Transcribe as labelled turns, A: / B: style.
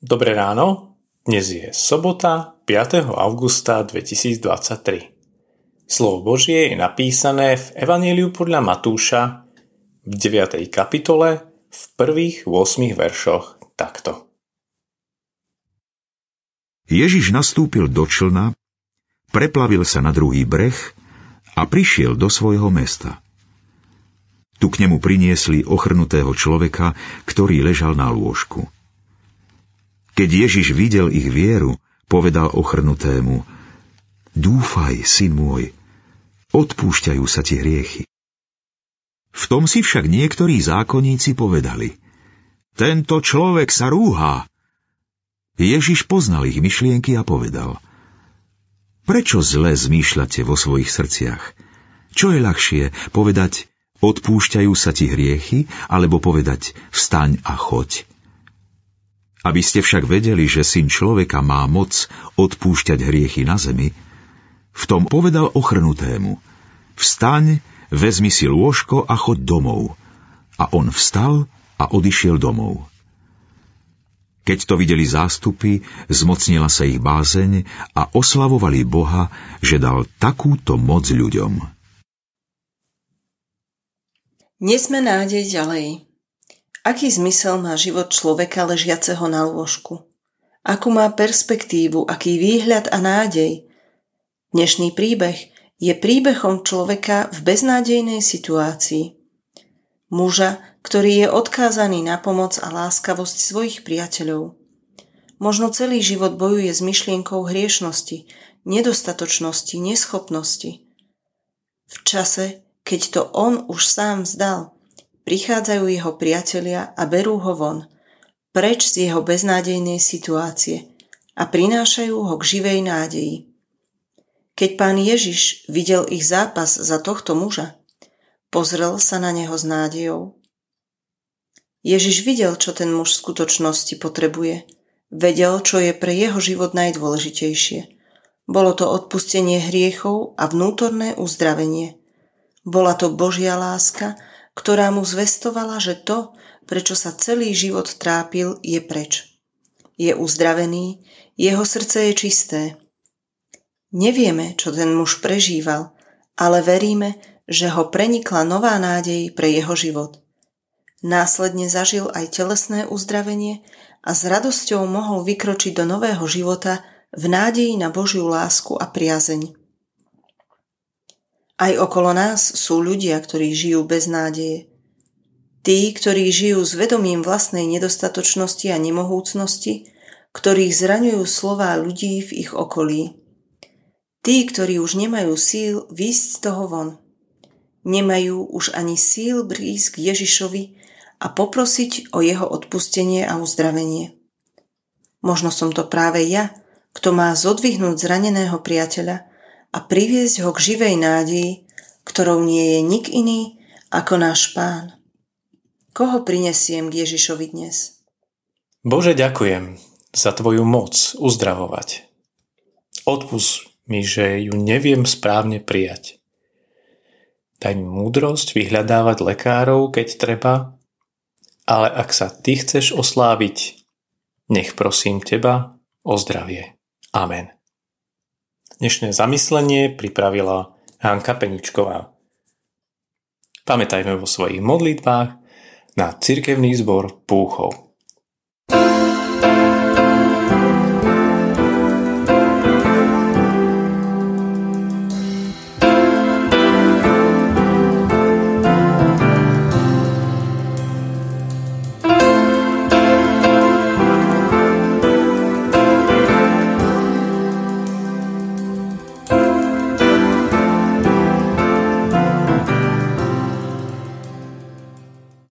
A: Dobré ráno, dnes je sobota 5. augusta 2023. Slovo Božie je napísané v Evaníliu podľa Matúša v 9. kapitole v prvých 8 veršoch takto.
B: Ježiš nastúpil do člna, preplavil sa na druhý breh a prišiel do svojho mesta. Tu k nemu priniesli ochrnutého človeka, ktorý ležal na lôžku. Keď Ježiš videl ich vieru, povedal ochrnutému, Dúfaj, syn môj, odpúšťajú sa ti hriechy. V tom si však niektorí zákonníci povedali, tento človek sa rúhá. Ježiš poznal ich myšlienky a povedal, prečo zle zmýšľate vo svojich srdciach? Čo je ľahšie, povedať, odpúšťajú sa ti hriechy, alebo povedať, vstaň a choď? Aby ste však vedeli, že syn človeka má moc odpúšťať hriechy na zemi, v tom povedal ochrnutému, vstaň, vezmi si lôžko a choď domov. A on vstal a odišiel domov. Keď to videli zástupy, zmocnila sa ich bázeň a oslavovali Boha, že dal takúto moc ľuďom.
C: Nesme nádej ďalej. Aký zmysel má život človeka ležiaceho na lôžku? Akú má perspektívu, aký výhľad a nádej? Dnešný príbeh je príbehom človeka v beznádejnej situácii. Muža, ktorý je odkázaný na pomoc a láskavosť svojich priateľov. Možno celý život bojuje s myšlienkou hriešnosti, nedostatočnosti, neschopnosti. V čase, keď to on už sám vzdal – prichádzajú jeho priatelia a berú ho von, preč z jeho beznádejnej situácie a prinášajú ho k živej nádeji. Keď pán Ježiš videl ich zápas za tohto muža, pozrel sa na neho s nádejou. Ježiš videl, čo ten muž v skutočnosti potrebuje. Vedel, čo je pre jeho život najdôležitejšie. Bolo to odpustenie hriechov a vnútorné uzdravenie. Bola to Božia láska ktorá mu zvestovala, že to, prečo sa celý život trápil, je preč. Je uzdravený, jeho srdce je čisté. Nevieme, čo ten muž prežíval, ale veríme, že ho prenikla nová nádej pre jeho život. Následne zažil aj telesné uzdravenie a s radosťou mohol vykročiť do nového života v nádeji na Božiu lásku a priazeň. Aj okolo nás sú ľudia, ktorí žijú bez nádeje. Tí, ktorí žijú s vedomím vlastnej nedostatočnosti a nemohúcnosti, ktorých zraňujú slová ľudí v ich okolí. Tí, ktorí už nemajú síl výjsť z toho von. Nemajú už ani síl brísť k Ježišovi a poprosiť o jeho odpustenie a uzdravenie. Možno som to práve ja, kto má zodvihnúť zraneného priateľa a priviesť ho k živej nádeji, ktorou nie je nik iný ako náš Pán. Koho prinesiem k Ježišovi dnes?
A: Bože, ďakujem za Tvoju moc uzdravovať. Odpust mi, že ju neviem správne prijať. Daj mi múdrosť vyhľadávať lekárov, keď treba, ale ak sa Ty chceš osláviť, nech prosím Teba o zdravie. Amen. Dnešné zamyslenie pripravila Hanka Peničková. Pamätajme vo svojich modlitbách na cirkevný zbor Púchov.